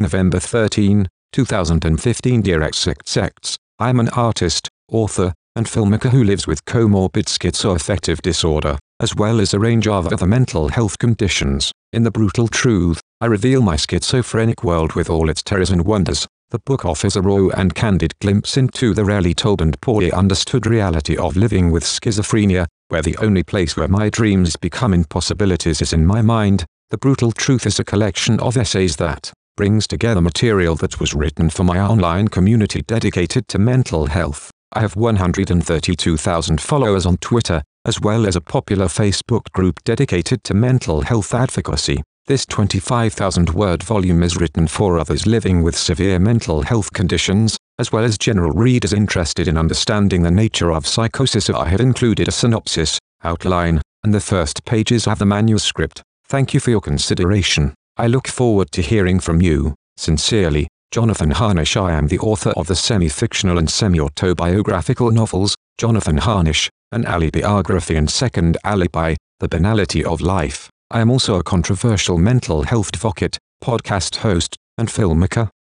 November 13, 2015 Dear XXX, I'm an artist, author, and filmmaker who lives with comorbid schizoaffective disorder, as well as a range of other mental health conditions. In The Brutal Truth, I reveal my schizophrenic world with all its terrors and wonders. The book offers a raw and candid glimpse into the rarely told and poorly understood reality of living with schizophrenia, where the only place where my dreams become impossibilities is in my mind. The Brutal Truth is a collection of essays that brings together material that was written for my online community dedicated to mental health. I have 132,000 followers on Twitter, as well as a popular Facebook group dedicated to mental health advocacy. This 25,000 word volume is written for others living with severe mental health conditions, as well as general readers interested in understanding the nature of psychosis. I have included a synopsis, outline, and the first pages of the manuscript. Thank you for your consideration. I look forward to hearing from you. Sincerely, Jonathan Harnisch. I am the author of the semi-fictional and semi-autobiographical novels, Jonathan Harnisch, an alibiography and Second Alibi, The Banality of Life. I am also a controversial mental health advocate, podcast host, and filmmaker.